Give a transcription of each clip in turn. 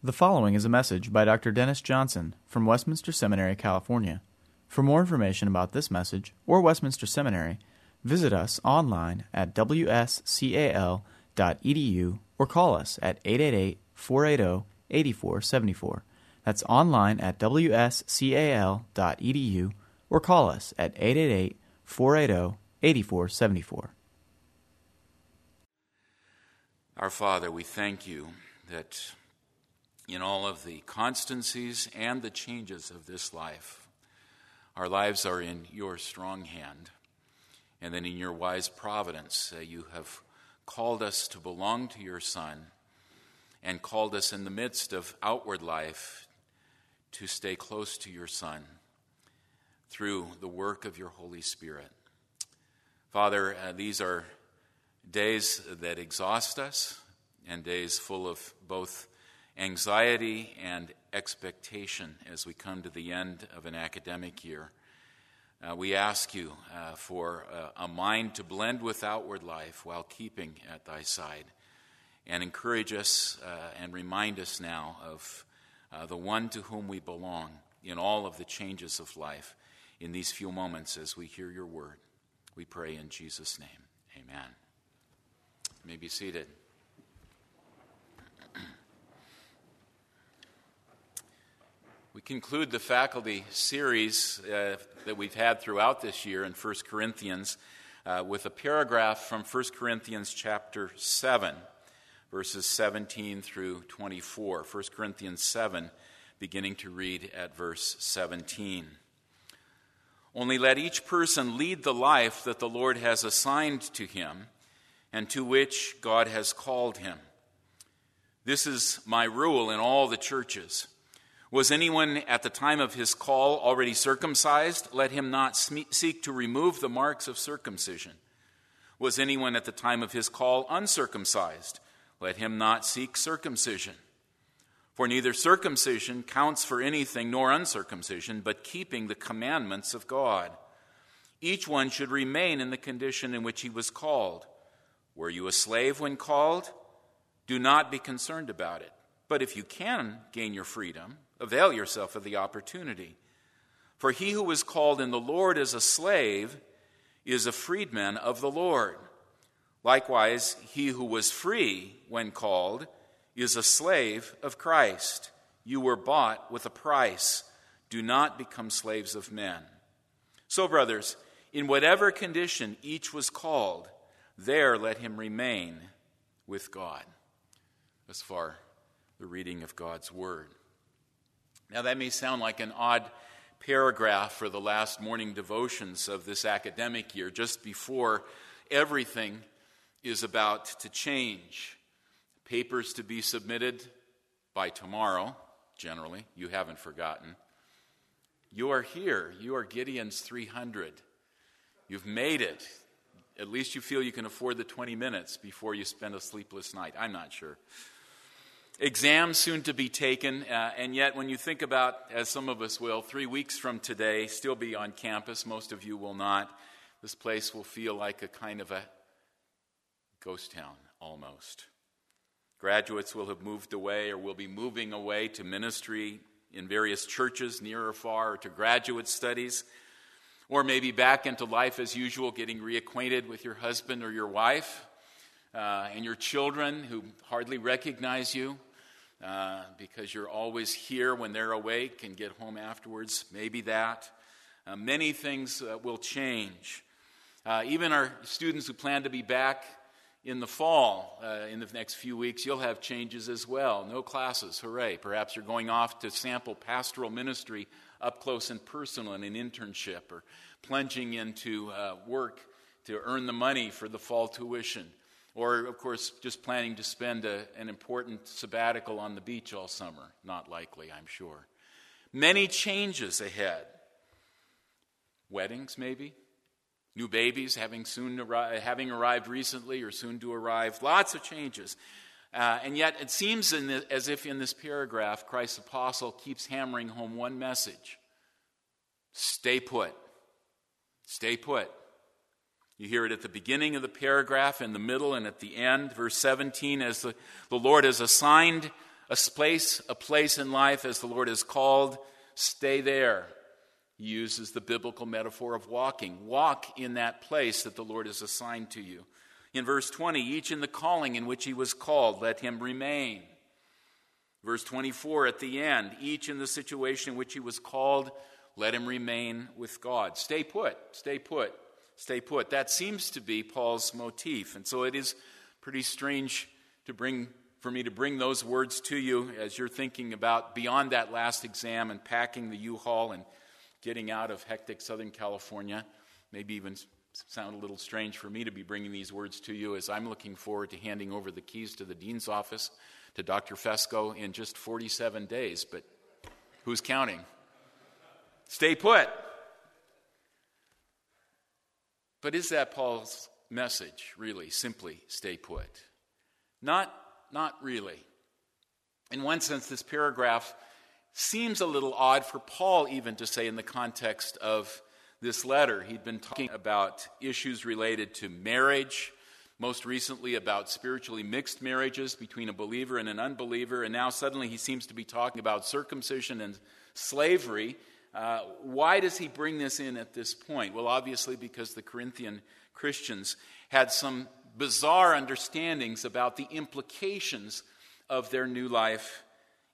The following is a message by Dr. Dennis Johnson from Westminster Seminary, California. For more information about this message or Westminster Seminary, visit us online at wscal.edu or call us at 888 480 8474. That's online at wscal.edu or call us at 888 480 8474. Our Father, we thank you that in all of the constancies and the changes of this life, our lives are in your strong hand. And then in your wise providence, uh, you have called us to belong to your Son and called us in the midst of outward life to stay close to your Son through the work of your Holy Spirit. Father, uh, these are days that exhaust us and days full of both anxiety and expectation as we come to the end of an academic year. Uh, we ask you uh, for uh, a mind to blend with outward life while keeping at thy side. And encourage us uh, and remind us now of uh, the one to whom we belong in all of the changes of life in these few moments as we hear your word. We pray in Jesus' name. Amen. You may be seated. We conclude the faculty series uh, that we've had throughout this year in 1 Corinthians uh, with a paragraph from 1 Corinthians chapter 7, verses 17 through 24. 1 Corinthians 7, beginning to read at verse 17. Only let each person lead the life that the Lord has assigned to him and to which God has called him. This is my rule in all the churches. Was anyone at the time of his call already circumcised? Let him not seek to remove the marks of circumcision. Was anyone at the time of his call uncircumcised? Let him not seek circumcision. For neither circumcision counts for anything nor uncircumcision, but keeping the commandments of God. Each one should remain in the condition in which he was called. Were you a slave when called? Do not be concerned about it. But if you can gain your freedom, Avail yourself of the opportunity. For he who is called in the Lord as a slave is a freedman of the Lord. Likewise, he who was free when called is a slave of Christ. You were bought with a price. Do not become slaves of men. So, brothers, in whatever condition each was called, there let him remain with God. As far the reading of God's word. Now, that may sound like an odd paragraph for the last morning devotions of this academic year, just before everything is about to change. Papers to be submitted by tomorrow, generally. You haven't forgotten. You are here. You are Gideon's 300. You've made it. At least you feel you can afford the 20 minutes before you spend a sleepless night. I'm not sure exams soon to be taken, uh, and yet when you think about, as some of us will, three weeks from today, still be on campus, most of you will not, this place will feel like a kind of a ghost town almost. Graduates will have moved away or will be moving away to ministry in various churches near or far or to graduate studies, or maybe back into life as usual, getting reacquainted with your husband or your wife. Uh, and your children who hardly recognize you uh, because you're always here when they're awake and get home afterwards. Maybe that. Uh, many things uh, will change. Uh, even our students who plan to be back in the fall, uh, in the next few weeks, you'll have changes as well. No classes, hooray. Perhaps you're going off to sample pastoral ministry up close and personal in an internship or plunging into work to earn the money for the fall tuition. Or, of course, just planning to spend a, an important sabbatical on the beach all summer. Not likely, I'm sure. Many changes ahead. Weddings, maybe. New babies having, soon arri- having arrived recently or soon to arrive. Lots of changes. Uh, and yet, it seems the, as if in this paragraph, Christ's apostle keeps hammering home one message stay put. Stay put. You hear it at the beginning of the paragraph, in the middle, and at the end. Verse 17 as the, the Lord has assigned a place, a place in life as the Lord has called, stay there. He uses the biblical metaphor of walking. Walk in that place that the Lord has assigned to you. In verse 20, each in the calling in which he was called, let him remain. Verse 24 at the end, each in the situation in which he was called, let him remain with God. Stay put, stay put, stay put. That seems to be Paul's motif. And so it is pretty strange to bring for me to bring those words to you as you're thinking about beyond that last exam and packing the U-Haul and getting out of hectic Southern California. Maybe even sound a little strange for me to be bringing these words to you as I'm looking forward to handing over the keys to the dean's office to Dr. Fesko in just 47 days. But who's counting? Stay put. But is that Paul's message, really? Simply stay put? Not, not really. In one sense, this paragraph seems a little odd for Paul even to say in the context of this letter. He'd been talking about issues related to marriage, most recently about spiritually mixed marriages between a believer and an unbeliever, and now suddenly he seems to be talking about circumcision and slavery. Uh, why does he bring this in at this point? Well, obviously, because the Corinthian Christians had some bizarre understandings about the implications of their new life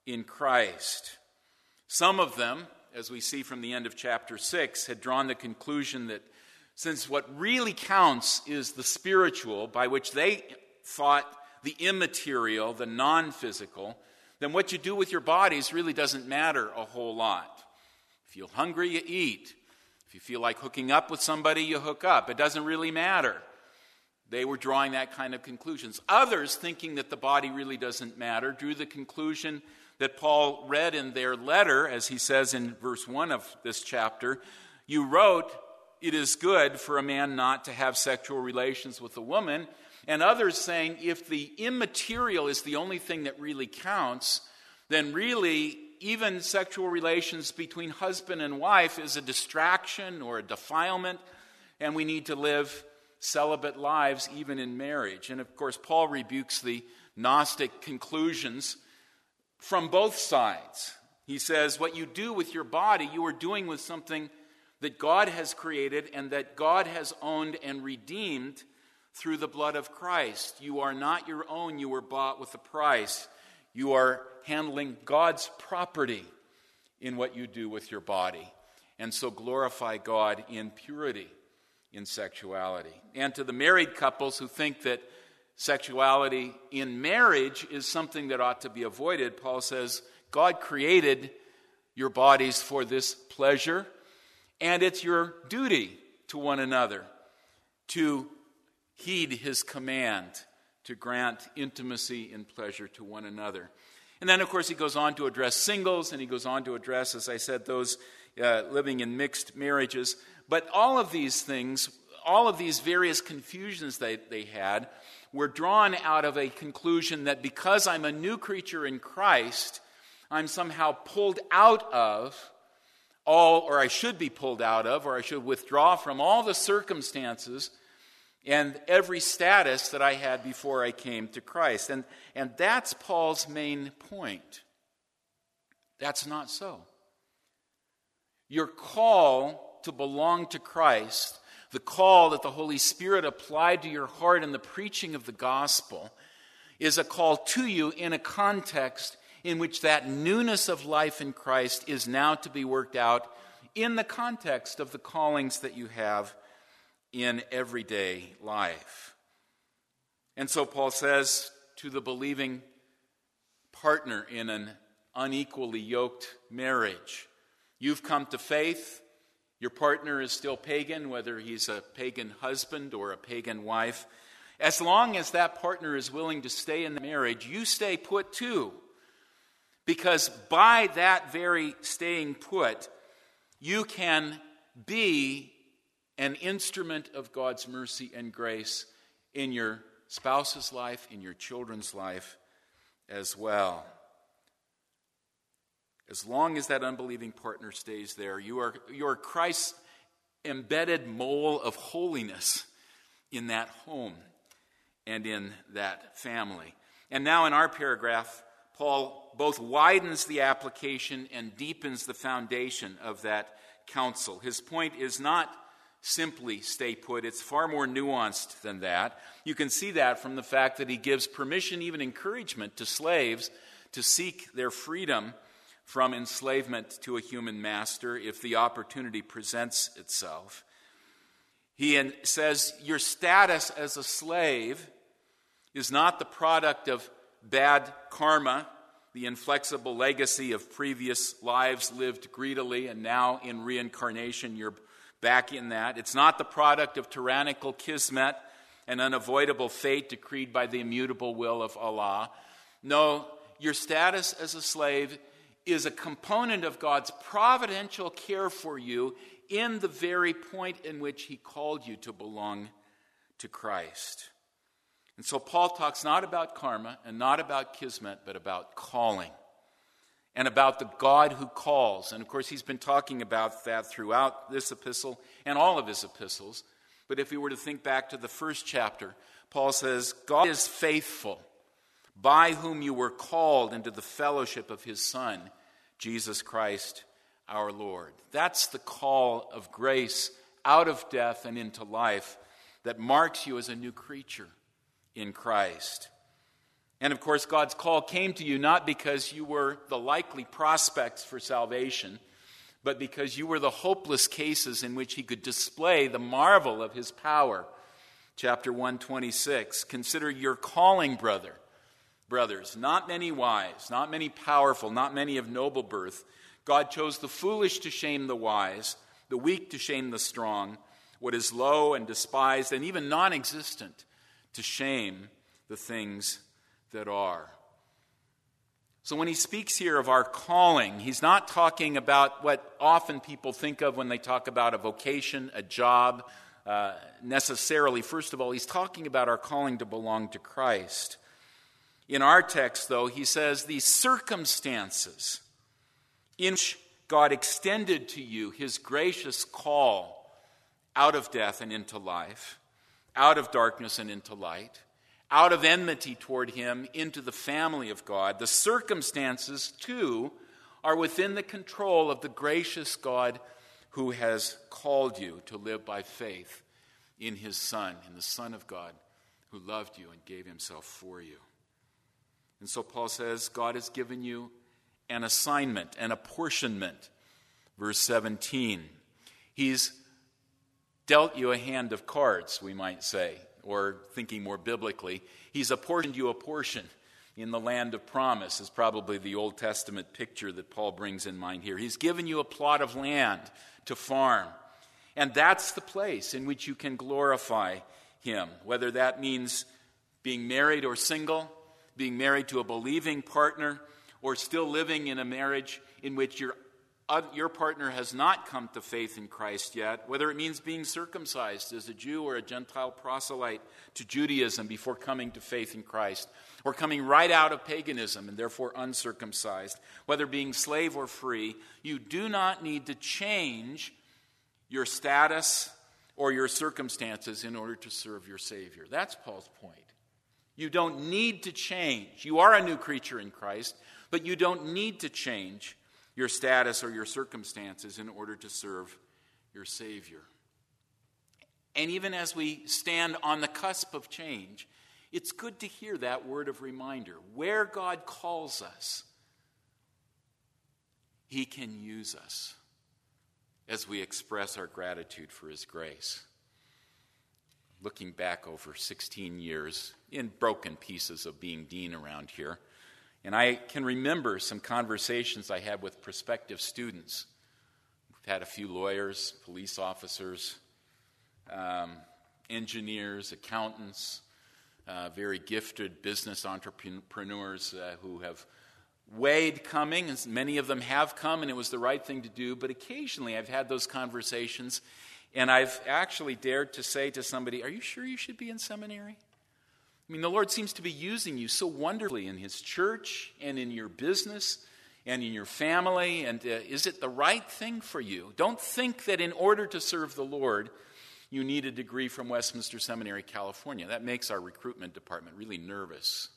in Christ. Some of them, as we see from the end of chapter 6, had drawn the conclusion that since what really counts is the spiritual, by which they thought the immaterial, the non physical, then what you do with your bodies really doesn't matter a whole lot. Feel hungry, you eat. If you feel like hooking up with somebody, you hook up. It doesn't really matter. They were drawing that kind of conclusions. Others, thinking that the body really doesn't matter, drew the conclusion that Paul read in their letter, as he says in verse 1 of this chapter. You wrote, It is good for a man not to have sexual relations with a woman. And others saying, if the immaterial is the only thing that really counts, then really even sexual relations between husband and wife is a distraction or a defilement, and we need to live celibate lives even in marriage. And of course, Paul rebukes the Gnostic conclusions from both sides. He says, What you do with your body, you are doing with something that God has created and that God has owned and redeemed through the blood of Christ. You are not your own, you were bought with a price. You are handling God's property in what you do with your body. And so glorify God in purity in sexuality. And to the married couples who think that sexuality in marriage is something that ought to be avoided, Paul says God created your bodies for this pleasure, and it's your duty to one another to heed his command to grant intimacy and pleasure to one another. And then, of course, he goes on to address singles, and he goes on to address, as I said, those uh, living in mixed marriages. But all of these things, all of these various confusions that they had, were drawn out of a conclusion that because I'm a new creature in Christ, I'm somehow pulled out of all, or I should be pulled out of, or I should withdraw from all the circumstances and every status that I had before I came to Christ. And, and that's Paul's main point. That's not so. Your call to belong to Christ the call that the Holy Spirit applied to your heart in the preaching of the gospel is a call to you in a context in which that newness of life in Christ is now to be worked out in the context of the callings that you have in everyday life. And so Paul says to the believing partner in an unequally yoked marriage, You've come to faith. Your partner is still pagan, whether he's a pagan husband or a pagan wife. As long as that partner is willing to stay in the marriage, you stay put too. Because by that very staying put, you can be an instrument of God's mercy and grace in your spouse's life, in your children's life as well. As long as that unbelieving partner stays there, you are, you are Christ's embedded mole of holiness in that home and in that family. And now, in our paragraph, Paul both widens the application and deepens the foundation of that counsel. His point is not simply stay put, it's far more nuanced than that. You can see that from the fact that he gives permission, even encouragement, to slaves to seek their freedom from enslavement to a human master if the opportunity presents itself. He says, Your status as a slave is not the product of bad karma, the inflexible legacy of previous lives lived greedily, and now in reincarnation you're back in that. It's not the product of tyrannical kismet, an unavoidable fate decreed by the immutable will of Allah. No, your status as a slave is a component of God's providential care for you in the very point in which He called you to belong to Christ. And so Paul talks not about karma and not about kismet, but about calling and about the God who calls. And of course, he's been talking about that throughout this epistle and all of his epistles. But if we were to think back to the first chapter, Paul says, God is faithful, by whom you were called into the fellowship of his Son, Jesus Christ our Lord. That's the call of grace out of death and into life that marks you as a new creature in Christ. And of course, God's call came to you not because you were the likely prospects for salvation, but because you were the hopeless cases in which He could display the marvel of His power. Chapter 126 Consider your calling, brother. Brothers, not many wise, not many powerful, not many of noble birth. God chose the foolish to shame the wise, the weak to shame the strong, what is low and despised and even non existent to shame the things that are. So, when he speaks here of our calling, he's not talking about what often people think of when they talk about a vocation, a job, uh, necessarily. First of all, he's talking about our calling to belong to Christ. In our text, though, he says the circumstances in which God extended to you his gracious call out of death and into life out of darkness and into light, out of enmity toward him into the family of God. The circumstances, too, are within the control of the gracious God who has called you to live by faith in his Son, in the Son of God who loved you and gave himself for you. And so Paul says, God has given you an assignment, an apportionment. Verse 17. He's dealt you a hand of cards, we might say, or thinking more biblically, he's apportioned you a portion in the land of promise, is probably the Old Testament picture that Paul brings in mind here. He's given you a plot of land to farm. And that's the place in which you can glorify him, whether that means being married or single, being married to a believing partner, or still living in a marriage in which you're your partner has not come to faith in Christ yet, whether it means being circumcised as a Jew or a Gentile proselyte to Judaism before coming to faith in Christ, or coming right out of paganism and therefore uncircumcised, whether being slave or free, you do not need to change your status or your circumstances in order to serve your Savior. That's Paul's point. You don't need to change. You are a new creature in Christ, but you don't need to change your status or your circumstances in order to serve your Savior. And even as we stand on the cusp of change, it's good to hear that word of reminder. Where God calls us, He can use us as we express our gratitude for His grace. Looking back over 16 years in broken pieces of being dean around here, and I can remember some conversations I had with prospective students. We've had a few lawyers, police officers, um, engineers, accountants, uh, very gifted business entrepreneurs uh, who have weighed coming, and many of them have come, and it was the right thing to do. But occasionally I've had those conversations, and I've actually dared to say to somebody, Are you sure you should be in seminary? I mean, the Lord seems to be using you so wonderfully in His church and in your business and in your family. And uh, is it the right thing for you? Don't think that in order to serve the Lord, you need a degree from Westminster Seminary, California. That makes our recruitment department really nervous.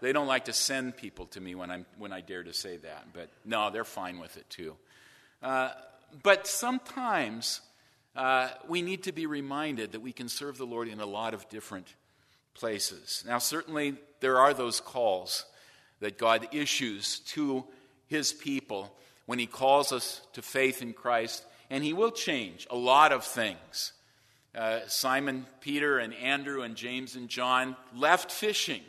They don't like to send people to me when, I'm, when I dare to say that. But no, they're fine with it too. Uh, but sometimes uh, we need to be reminded that we can serve the Lord in a lot of different places. Now, certainly, there are those calls that God issues to his people when he calls us to faith in Christ, and he will change a lot of things. Uh, Simon, Peter, and Andrew, and James, and John left fishing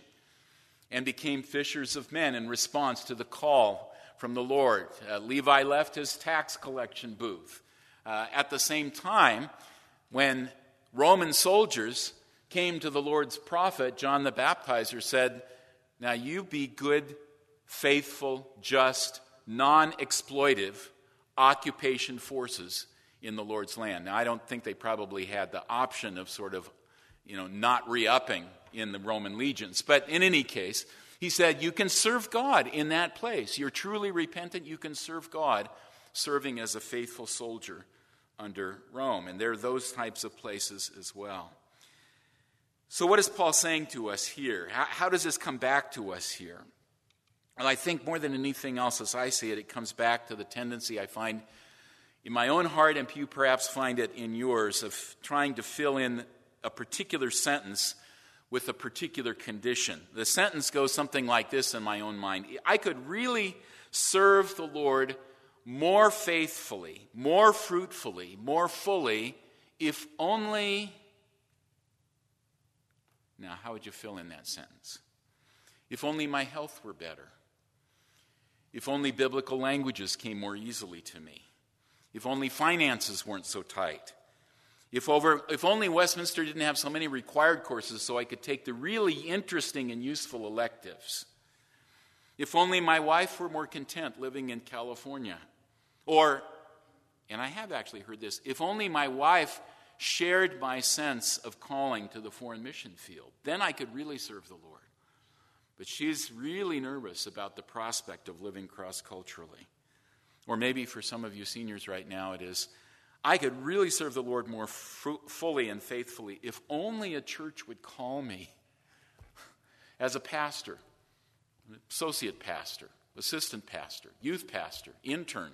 and became fishers of men in response to the call from the Lord. Uh, Levi left his tax collection booth. Uh, at the same time, when Roman soldiers came to the Lord's prophet, John the Baptizer said, Now you be good, faithful, just, non exploitive occupation forces in the Lord's land. Now, I don't think they probably had the option of sort of, you know, not re upping in the Roman legions. But in any case, he said, You can serve God in that place. You're truly repentant, you can serve God serving as a faithful soldier under Rome. And there are those types of places as well. So, what is Paul saying to us here? How, how, does this come back to us here? Well, I think more than anything else, as I see it, it comes back to the tendency I find in my own heart, and you perhaps find it in yours, of trying to fill in a particular sentence with a particular condition. The sentence goes something like this in my own mind I could really serve the Lord more faithfully, more fruitfully, more fully, if only. Now, how would you fill in that sentence? If only my health were better. If only biblical languages came more easily to me. If only finances weren't so tight. If, over, if only Westminster didn't have so many required courses so I could take the really interesting and useful electives. If only my wife were more content living in California. Or, and I have actually heard this, if only my wife shared my sense of calling to the foreign mission field, then I could really serve the Lord. But she's really nervous about the prospect of living cross culturally. Or maybe for some of you seniors right now, it is I could really serve the Lord more fully and faithfully if only a church would call me as a pastor, associate pastor, assistant pastor, youth pastor, intern,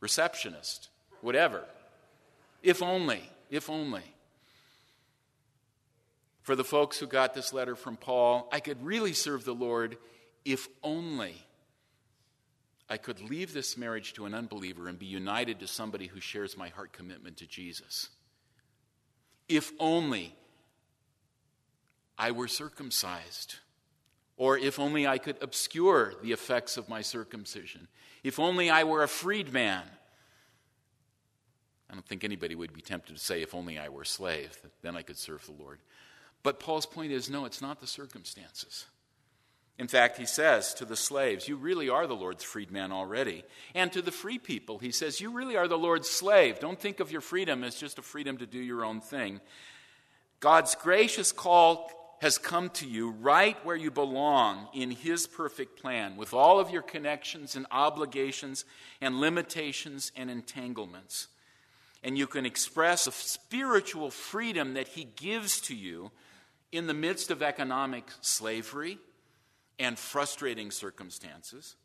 receptionist, whatever. If only, if only. For the folks who got this letter from Paul, I could really serve the Lord if only I could leave this marriage to an unbeliever and be united to somebody who shares my heart commitment to Jesus. If only I were circumcised. Or if only I could obscure the effects of my circumcision. If only I were a freedman. I don't think anybody would be tempted to say, if only I were a slave, then I could serve the Lord. But Paul's point is no, it's not the circumstances. In fact, he says to the slaves, You really are the Lord's freedman already. And to the free people, he says, You really are the Lord's slave. Don't think of your freedom as just a freedom to do your own thing. God's gracious call has come to you right where you belong in His perfect plan, with all of your connections and obligations and limitations and entanglements. And you can express a spiritual freedom that He gives to you in the midst of economic slavery and frustrating circumstances.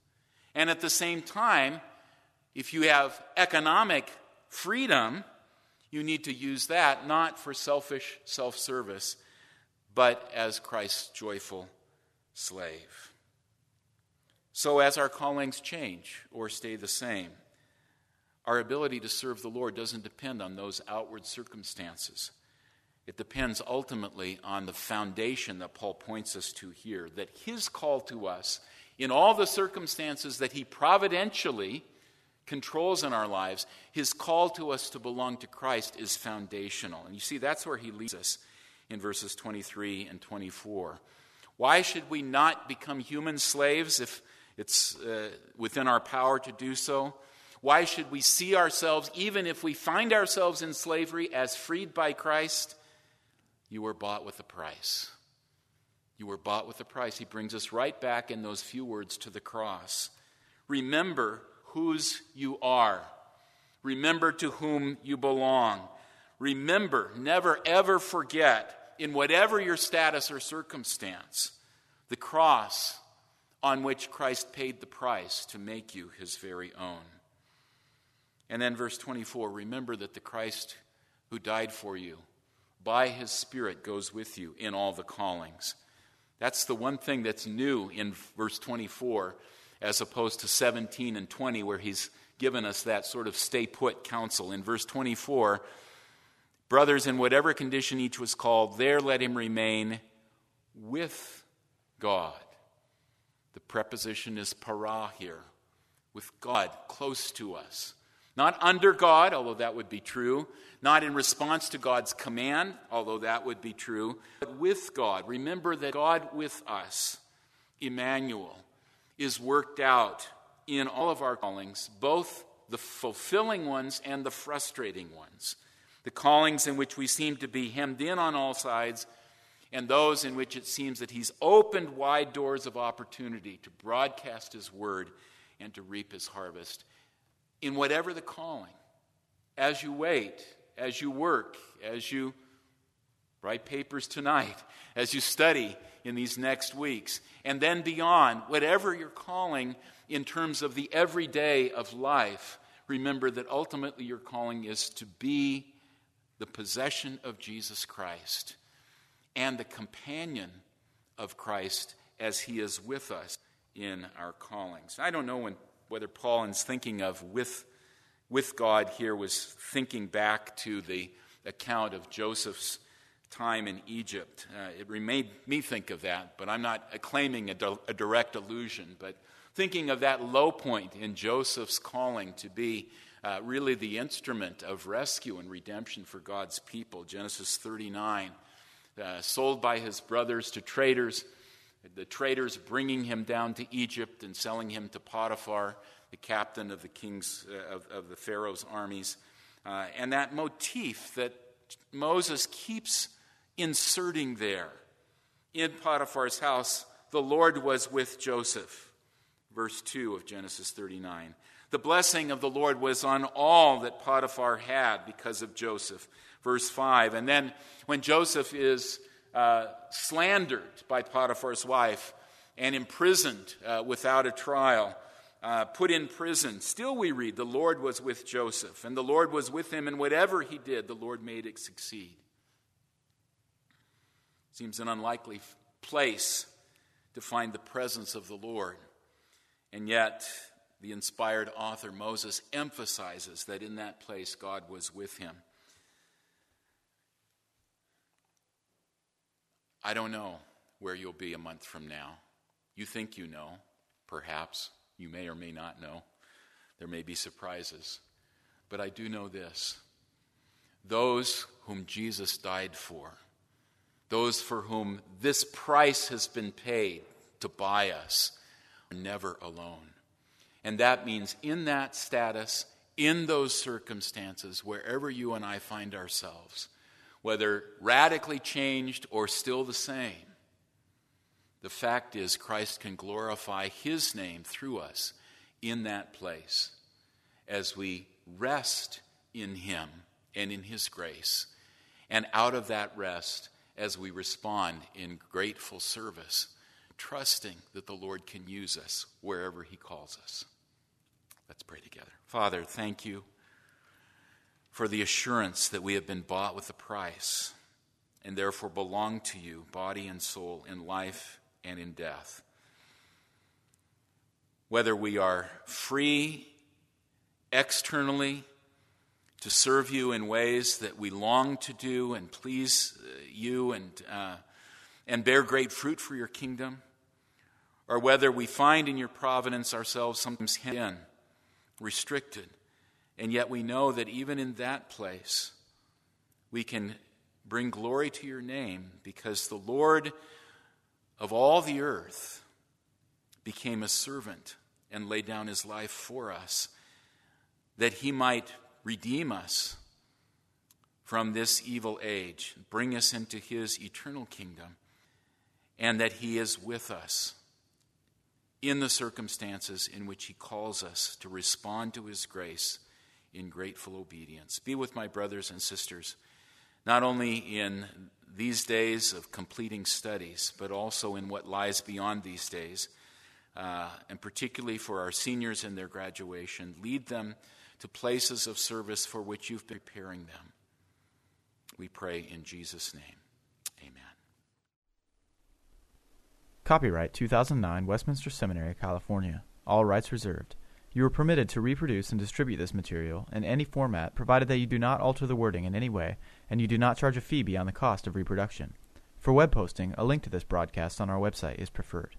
And at the same time, if you have economic freedom, you need to use that not for selfish self service, but as Christ's joyful slave. So, as our callings change or stay the same, our ability to serve the Lord doesn't depend on those outward circumstances. It depends ultimately on the foundation that Paul points us to here that his call to us, in all the circumstances that he providentially controls in our lives, his call to us to belong to Christ is foundational. And you see, that's where he leads us in verses 23 and 24. Why should we not become human slaves if it's uh, within our power to do so? Why should we see ourselves, even if we find ourselves in slavery, as freed by Christ? You were bought with a price. You were bought with a price. He brings us right back in those few words to the cross. Remember whose you are. Remember to whom you belong. Remember, never ever forget, in whatever your status or circumstance, the cross on which Christ paid the price to make you his very own. And then, verse 24 remember that the Christ who died for you, by his Spirit, goes with you in all the callings. That's the one thing that's new in verse 24, as opposed to 17 and 20, where he's given us that sort of stay put counsel. In verse 24, brothers, in whatever condition each was called, there let him remain with God. The preposition is para here, with God close to us. Not under God, although that would be true. Not in response to God's command, although that would be true. But with God. Remember that God with us, Emmanuel, is worked out in all of our callings, both the fulfilling ones and the frustrating ones. The callings in which we seem to be hemmed in on all sides, and those in which it seems that He's opened wide doors of opportunity to broadcast His word and to reap His harvest in whatever the calling, as you wait, as you work, as you write papers tonight, as you study in these next weeks, and then beyond, whatever your calling in terms of the everyday of life, remember that ultimately your calling is to be the possession of Jesus Christ and the companion of Christ as he is with us in our callings. I don't know when whether Paul is thinking of with, with God here was thinking back to the account of Joseph's time in Egypt. Uh, it made me think of that, but I'm not claiming a, a direct allusion, but thinking of that low point in Joseph's calling to be uh, really the instrument of rescue and redemption for God's people. Genesis 39. Uh, sold by his brothers to traders, the traders bringing him down to Egypt and selling him to Potiphar, the captain of the king's uh, of, of, the Pharaoh's armies. Uh, and that motif that Moses keeps inserting there in Potiphar's house, the Lord was with Joseph. Verse 2 of Genesis 39. The blessing of the Lord was on all that Potiphar had because of Joseph. Verse 5. And then when Joseph is uh, slandered by Potiphar's wife and imprisoned uh, without a trial, uh, put in prison. Still, we read, the Lord was with Joseph, and the Lord was with him, and whatever he did, the Lord made it succeed. Seems an unlikely place to find the presence of the Lord. And yet, the inspired author Moses emphasizes that in that place God was with him. I don't know where you'll be a month from now. You think you know, perhaps. You may or may not know. There may be surprises. But I do know this those whom Jesus died for, those for whom this price has been paid to buy us, are never alone. And that means in that status, in those circumstances, wherever you and I find ourselves, whether radically changed or still the same, the fact is Christ can glorify his name through us in that place as we rest in him and in his grace. And out of that rest, as we respond in grateful service, trusting that the Lord can use us wherever he calls us. Let's pray together. Father, thank you for the assurance that we have been bought with a price and therefore belong to you, body and soul, in life and in death. Whether we are free externally to serve you in ways that we long to do and please uh, you and, uh, and bear great fruit for your kingdom, or whether we find in your providence ourselves sometimes hidden, restricted, and yet we know that even in that place, we can bring glory to your name because the Lord of all the earth became a servant and laid down his life for us that he might redeem us from this evil age, bring us into his eternal kingdom, and that he is with us in the circumstances in which he calls us to respond to his grace in grateful obedience. Be with my brothers and sisters not only in these days of completing studies, but also in what lies beyond these days, uh, and particularly for our seniors in their graduation. Lead them to places of service for which you've been preparing them. We pray in Jesus' name. Amen. Copyright 2009 Westminster Seminary, California. All rights reserved. You are permitted to reproduce and distribute this material in any format provided that you do not alter the wording in any way and you do not charge a fee beyond the cost of reproduction. For web posting, a link to this broadcast on our website is preferred.